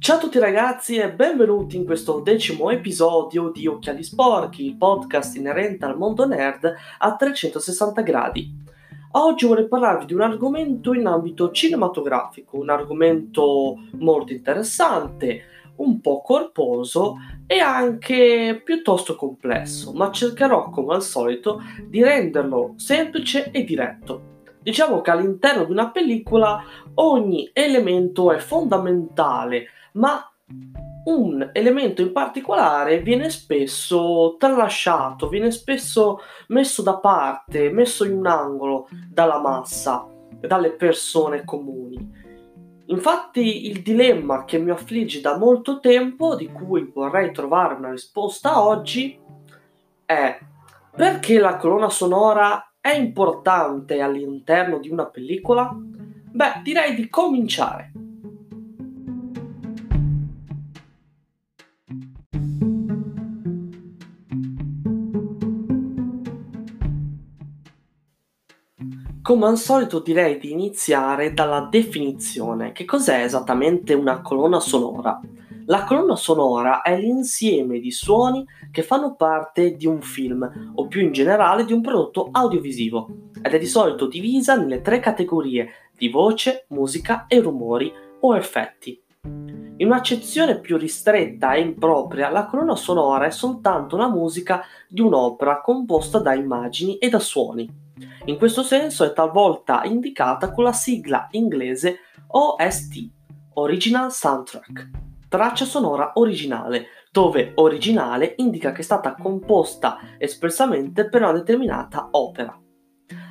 Ciao a tutti ragazzi e benvenuti in questo decimo episodio di Occhiali Sporchi, il podcast inerente al mondo nerd a 360 gradi. Oggi vorrei parlarvi di un argomento in ambito cinematografico, un argomento molto interessante, un po' corposo e anche piuttosto complesso, ma cercherò come al solito di renderlo semplice e diretto. Diciamo che all'interno di una pellicola ogni elemento è fondamentale ma un elemento in particolare viene spesso tralasciato, viene spesso messo da parte, messo in un angolo dalla massa, dalle persone comuni. Infatti il dilemma che mi affligge da molto tempo, di cui vorrei trovare una risposta oggi, è perché la colonna sonora è importante all'interno di una pellicola? Beh, direi di cominciare. Come al solito direi di iniziare dalla definizione. Che cos'è esattamente una colonna sonora? La colonna sonora è l'insieme di suoni che fanno parte di un film o più in generale di un prodotto audiovisivo ed è di solito divisa nelle tre categorie di voce, musica e rumori o effetti. In un'accezione più ristretta e impropria, la colonna sonora è soltanto la musica di un'opera composta da immagini e da suoni. In questo senso è talvolta indicata con la sigla inglese OST, Original Soundtrack, traccia sonora originale, dove originale indica che è stata composta espressamente per una determinata opera.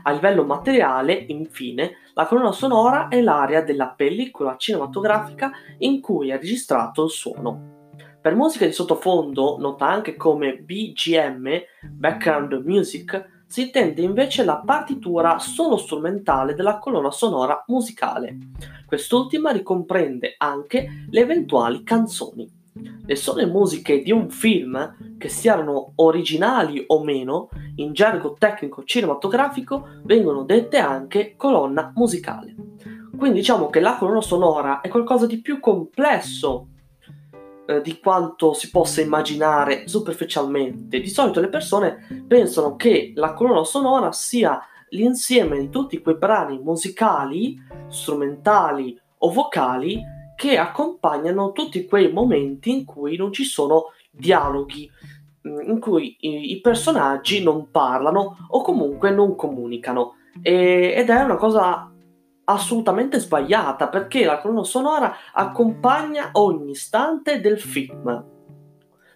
A livello materiale, infine, la colonna sonora è l'area della pellicola cinematografica in cui è registrato il suono. Per musica di sottofondo, nota anche come BGM, Background Music, si intende invece la partitura solo strumentale della colonna sonora musicale. Quest'ultima ricomprende anche le eventuali canzoni. Le sole musiche di un film, che siano originali o meno, in gergo tecnico cinematografico vengono dette anche colonna musicale. Quindi diciamo che la colonna sonora è qualcosa di più complesso eh, di quanto si possa immaginare superficialmente. Di solito le persone pensano che la colonna sonora sia l'insieme di tutti quei brani musicali, strumentali o vocali che accompagnano tutti quei momenti in cui non ci sono dialoghi, mm, in cui i, i personaggi non parlano o comunque non comunicano. E, ed è una cosa assolutamente sbagliata perché la colonna sonora accompagna ogni istante del film.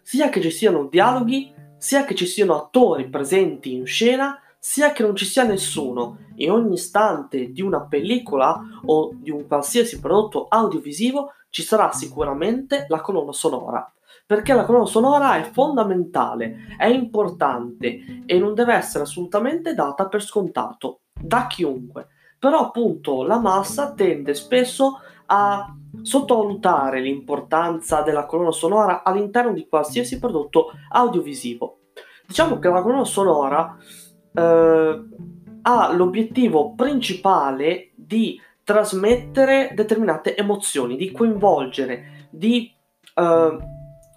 Sia che ci siano dialoghi, sia che ci siano attori presenti in scena, sia che non ci sia nessuno. In ogni istante di una pellicola o di un qualsiasi prodotto audiovisivo ci sarà sicuramente la colonna sonora. Perché la colonna sonora è fondamentale, è importante e non deve essere assolutamente data per scontato da chiunque però appunto la massa tende spesso a sottovalutare l'importanza della colonna sonora all'interno di qualsiasi prodotto audiovisivo. Diciamo che la colonna sonora eh, ha l'obiettivo principale di trasmettere determinate emozioni, di coinvolgere, di eh,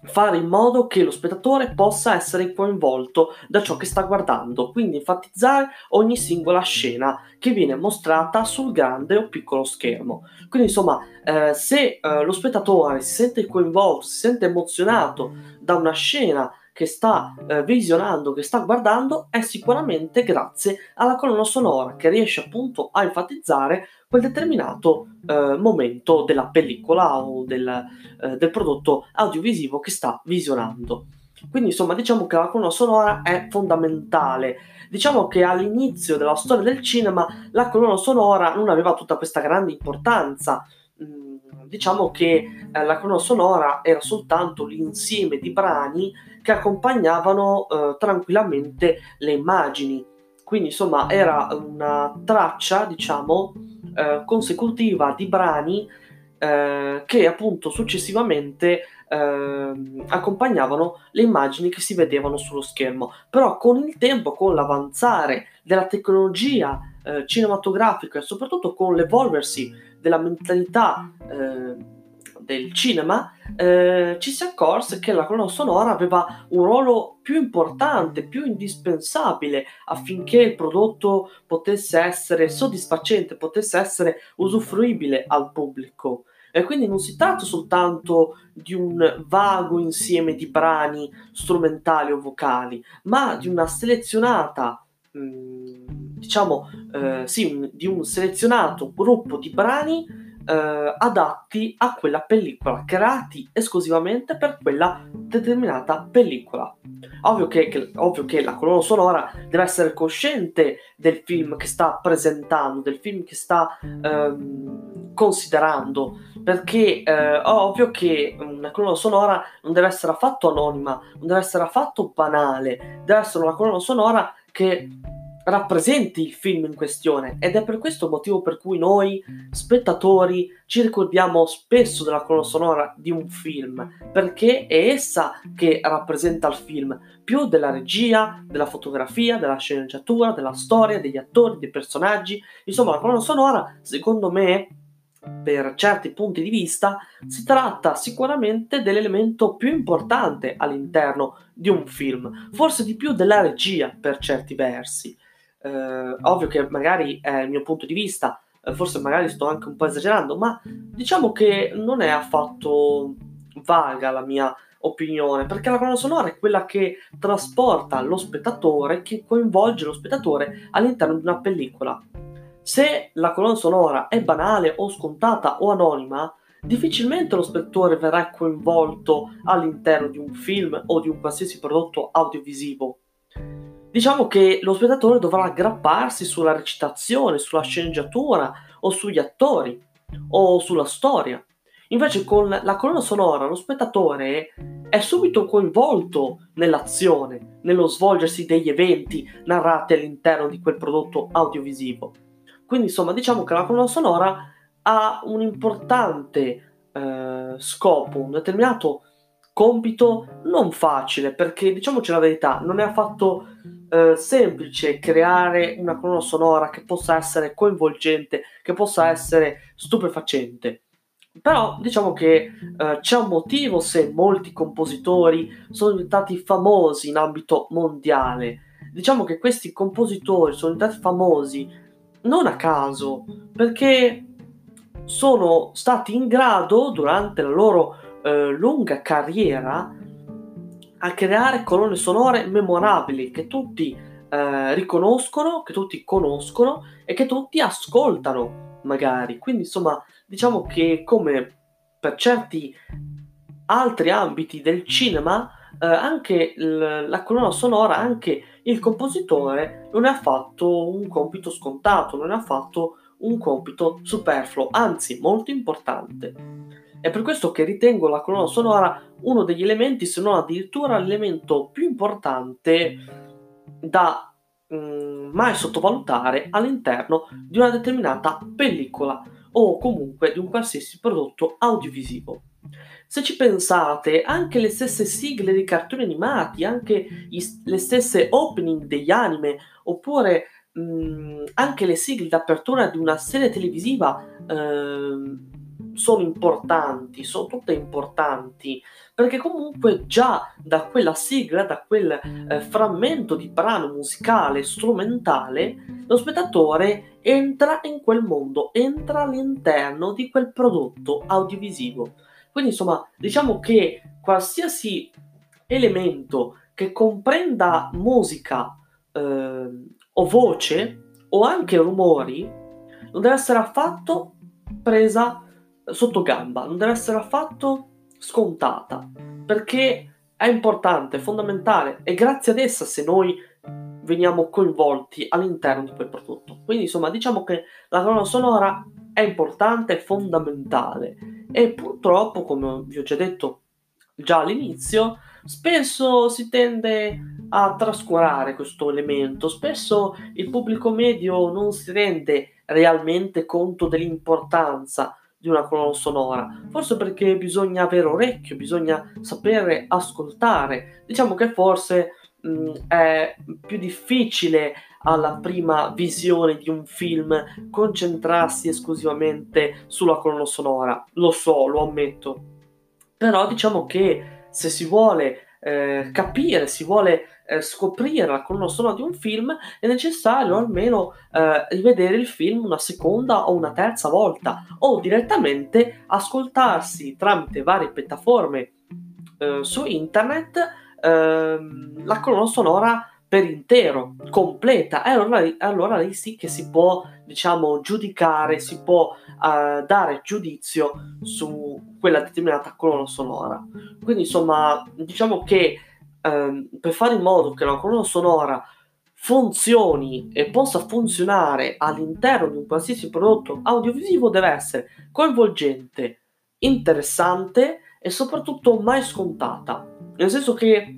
fare in modo che lo spettatore possa essere coinvolto da ciò che sta guardando, quindi enfatizzare ogni singola scena che viene mostrata sul grande o piccolo schermo. Quindi insomma, eh, se eh, lo spettatore si sente coinvolto, si sente emozionato da una scena che sta eh, visionando, che sta guardando, è sicuramente grazie alla colonna sonora che riesce appunto a enfatizzare quel determinato eh, momento della pellicola o del, eh, del prodotto audiovisivo che sta visionando. Quindi insomma diciamo che la colonna sonora è fondamentale. Diciamo che all'inizio della storia del cinema la colonna sonora non aveva tutta questa grande importanza. Mm, diciamo che eh, la colonna sonora era soltanto l'insieme di brani che accompagnavano eh, tranquillamente le immagini. Quindi insomma era una traccia, diciamo, eh, consecutiva di brani eh, che appunto successivamente eh, accompagnavano le immagini che si vedevano sullo schermo. Però con il tempo, con l'avanzare della tecnologia eh, cinematografica e soprattutto con l'evolversi della mentalità eh, del cinema, eh, ci si accorse che la colonna sonora aveva un ruolo più importante, più indispensabile affinché il prodotto potesse essere soddisfacente, potesse essere usufruibile al pubblico. E quindi non si tratta soltanto di un vago insieme di brani strumentali o vocali, ma di una selezionata, mm, diciamo, eh, sì, di un selezionato gruppo di brani eh, adatti a quella pellicola, creati esclusivamente per quella determinata pellicola. Ovvio che, che, ovvio che la colonna sonora deve essere cosciente del film che sta presentando, del film che sta ehm, considerando perché eh, ovvio che una colonna sonora non deve essere affatto anonima, non deve essere affatto banale, deve essere una colonna sonora che rappresenti il film in questione ed è per questo motivo per cui noi spettatori ci ricordiamo spesso della colonna sonora di un film perché è essa che rappresenta il film più della regia, della fotografia, della sceneggiatura, della storia, degli attori, dei personaggi insomma la colonna sonora secondo me per certi punti di vista, si tratta sicuramente dell'elemento più importante all'interno di un film, forse di più della regia per certi versi. Eh, ovvio che magari è il mio punto di vista, eh, forse magari sto anche un po' esagerando, ma diciamo che non è affatto vaga la mia opinione, perché la colonna sonora è quella che trasporta lo spettatore, che coinvolge lo spettatore all'interno di una pellicola. Se la colonna sonora è banale o scontata o anonima, difficilmente lo spettatore verrà coinvolto all'interno di un film o di un qualsiasi prodotto audiovisivo. Diciamo che lo spettatore dovrà aggrapparsi sulla recitazione, sulla sceneggiatura o sugli attori o sulla storia. Invece con la colonna sonora lo spettatore è subito coinvolto nell'azione, nello svolgersi degli eventi narrati all'interno di quel prodotto audiovisivo. Quindi insomma diciamo che la colonna sonora ha un importante eh, scopo, un determinato compito non facile perché diciamoci la verità non è affatto eh, semplice creare una colonna sonora che possa essere coinvolgente, che possa essere stupefacente. Però diciamo che eh, c'è un motivo se molti compositori sono diventati famosi in ambito mondiale. Diciamo che questi compositori sono diventati famosi non a caso, perché sono stati in grado durante la loro eh, lunga carriera a creare colonne sonore memorabili che tutti eh, riconoscono, che tutti conoscono e che tutti ascoltano magari. Quindi insomma diciamo che come per certi altri ambiti del cinema eh, anche l- la colonna sonora, anche il compositore non è affatto un compito scontato, non è affatto un compito superfluo, anzi molto importante. È per questo che ritengo la colonna sonora uno degli elementi, se non addirittura l'elemento più importante da mh, mm, mai sottovalutare all'interno di una determinata pellicola o comunque di un qualsiasi prodotto audiovisivo. Se ci pensate, anche le stesse sigle dei cartoni animati, anche i, le stesse opening degli anime, oppure mh, mm, anche le sigle d'apertura di una serie televisiva eh, sono importanti, sono tutte importanti, perché comunque già da quella sigla, da quel eh, frammento di brano musicale, strumentale, lo spettatore entra in quel mondo, entra all'interno di quel prodotto audiovisivo. Quindi insomma, diciamo che qualsiasi elemento che comprenda musica eh, o voce o anche rumori non deve essere affatto presa sotto gamba, non deve essere affatto scontata, perché è importante, è fondamentale e grazie ad essa se noi veniamo coinvolti all'interno di quel prodotto. Quindi insomma diciamo che la colonna sonora è importante, è fondamentale e purtroppo, come vi ho già detto già all'inizio, spesso si tende a trascurare questo elemento, spesso il pubblico medio non si rende realmente conto dell'importanza di una colonna sonora, forse perché bisogna avere orecchio, bisogna sapere ascoltare. Diciamo che forse mh, è più difficile alla prima visione di un film concentrarsi esclusivamente sulla colonna sonora. Lo so, lo ammetto. Però diciamo che se si vuole eh, capire, si vuole eh, scoprire la colonna sonora di un film, è necessario almeno eh, rivedere il film una seconda o una terza volta o direttamente ascoltarsi tramite varie piattaforme eh, su internet ehm, la colonna sonora per intero, completa, e allora, allora lì sì che si può, diciamo, giudicare, si può uh, dare giudizio su quella determinata colonna sonora. Quindi, insomma, diciamo che um, per fare in modo che la colonna sonora funzioni e possa funzionare all'interno di un qualsiasi prodotto audiovisivo deve essere coinvolgente, interessante e soprattutto mai scontata. Nel senso che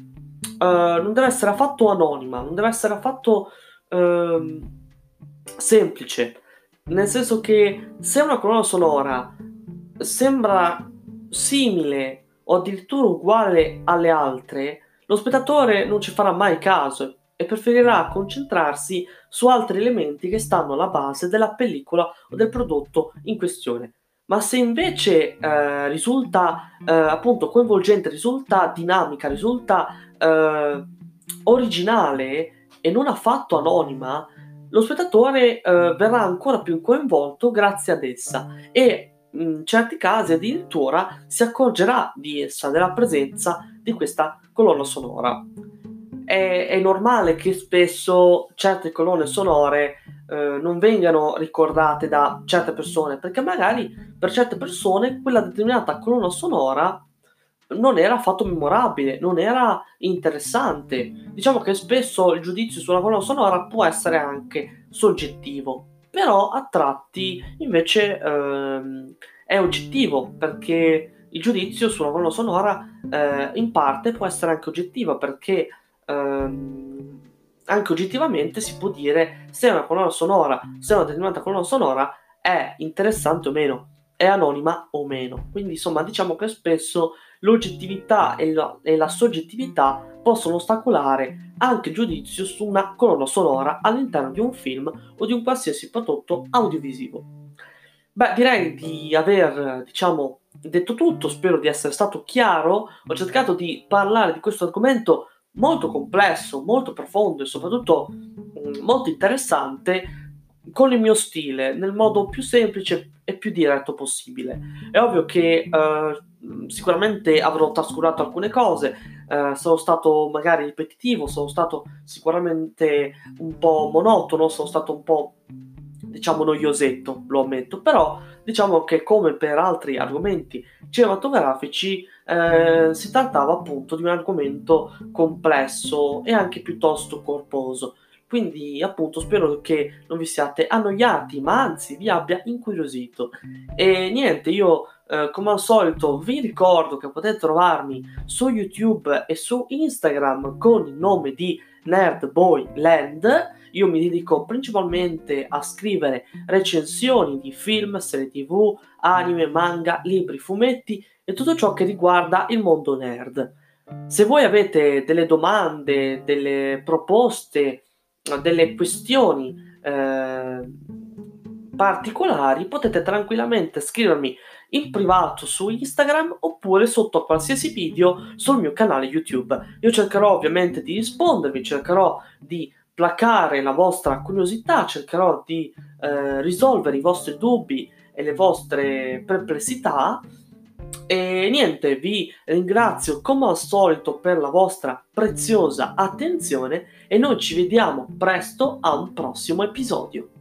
uh, non deve essere affatto anonima, non deve essere affatto uh, semplice. Nel senso che se una colonna sonora sembra simile o addirittura uguale alle altre, lo spettatore non ci farà mai caso e preferirà concentrarsi su altri elementi che stanno alla base della pellicola o del prodotto in questione. Ma se invece eh, risulta eh, appunto coinvolgente, risulta dinamica, risulta eh, originale e non affatto anonima, lo spettatore eh, verrà ancora più coinvolto grazie ad essa e in certi casi addirittura si accorgerà di essa, della presenza di questa colonna sonora. È, è normale che spesso certe colonne sonore eh, non vengano ricordate da certe persone, perché magari per certe persone quella determinata colonna sonora non era affatto memorabile, non era interessante. Diciamo che spesso il giudizio sulla colonna sonora può essere anche soggettivo, però a tratti invece ehm, è oggettivo perché il giudizio sulla colonna sonora eh, in parte può essere anche oggettivo perché ehm, anche oggettivamente si può dire se una colonna sonora, se una determinata colonna sonora è interessante o meno, è anonima o meno. Quindi insomma diciamo che spesso l'oggettività e la, e la soggettività possono ostacolare anche il giudizio su una colonna sonora all'interno di un film o di un qualsiasi prodotto audiovisivo. Beh, direi di aver, diciamo, detto tutto, spero di essere stato chiaro. Ho cercato di parlare di questo argomento molto complesso, molto profondo e soprattutto mm, molto interessante con il mio stile, nel modo più semplice e più diretto possibile. È ovvio che uh, sicuramente avrò trascurato alcune cose, uh, sono stato magari ripetitivo, sono stato sicuramente un po' monotono, sono stato un po' diciamo noiosetto, lo ammetto, però diciamo che come per altri argomenti cinematografici eh, si trattava appunto di un argomento complesso e anche piuttosto corposo. Quindi, appunto, spero che non vi siate annoiati, ma anzi vi abbia incuriosito. E niente, io eh, come al solito vi ricordo che potete trovarmi su YouTube e su Instagram con il nome di Nerdboyland. Io mi dedico principalmente a scrivere recensioni di film, serie tv, anime, manga, libri, fumetti e tutto ciò che riguarda il mondo nerd. Se voi avete delle domande, delle proposte, delle questioni eh, particolari, potete tranquillamente scrivermi in privato su Instagram oppure sotto a qualsiasi video sul mio canale YouTube. Io cercherò ovviamente di rispondervi, cercherò di placare la vostra curiosità, cercherò di eh, risolvere i vostri dubbi e le vostre perplessità e niente, vi ringrazio come al solito per la vostra preziosa attenzione e noi ci vediamo presto a un prossimo episodio.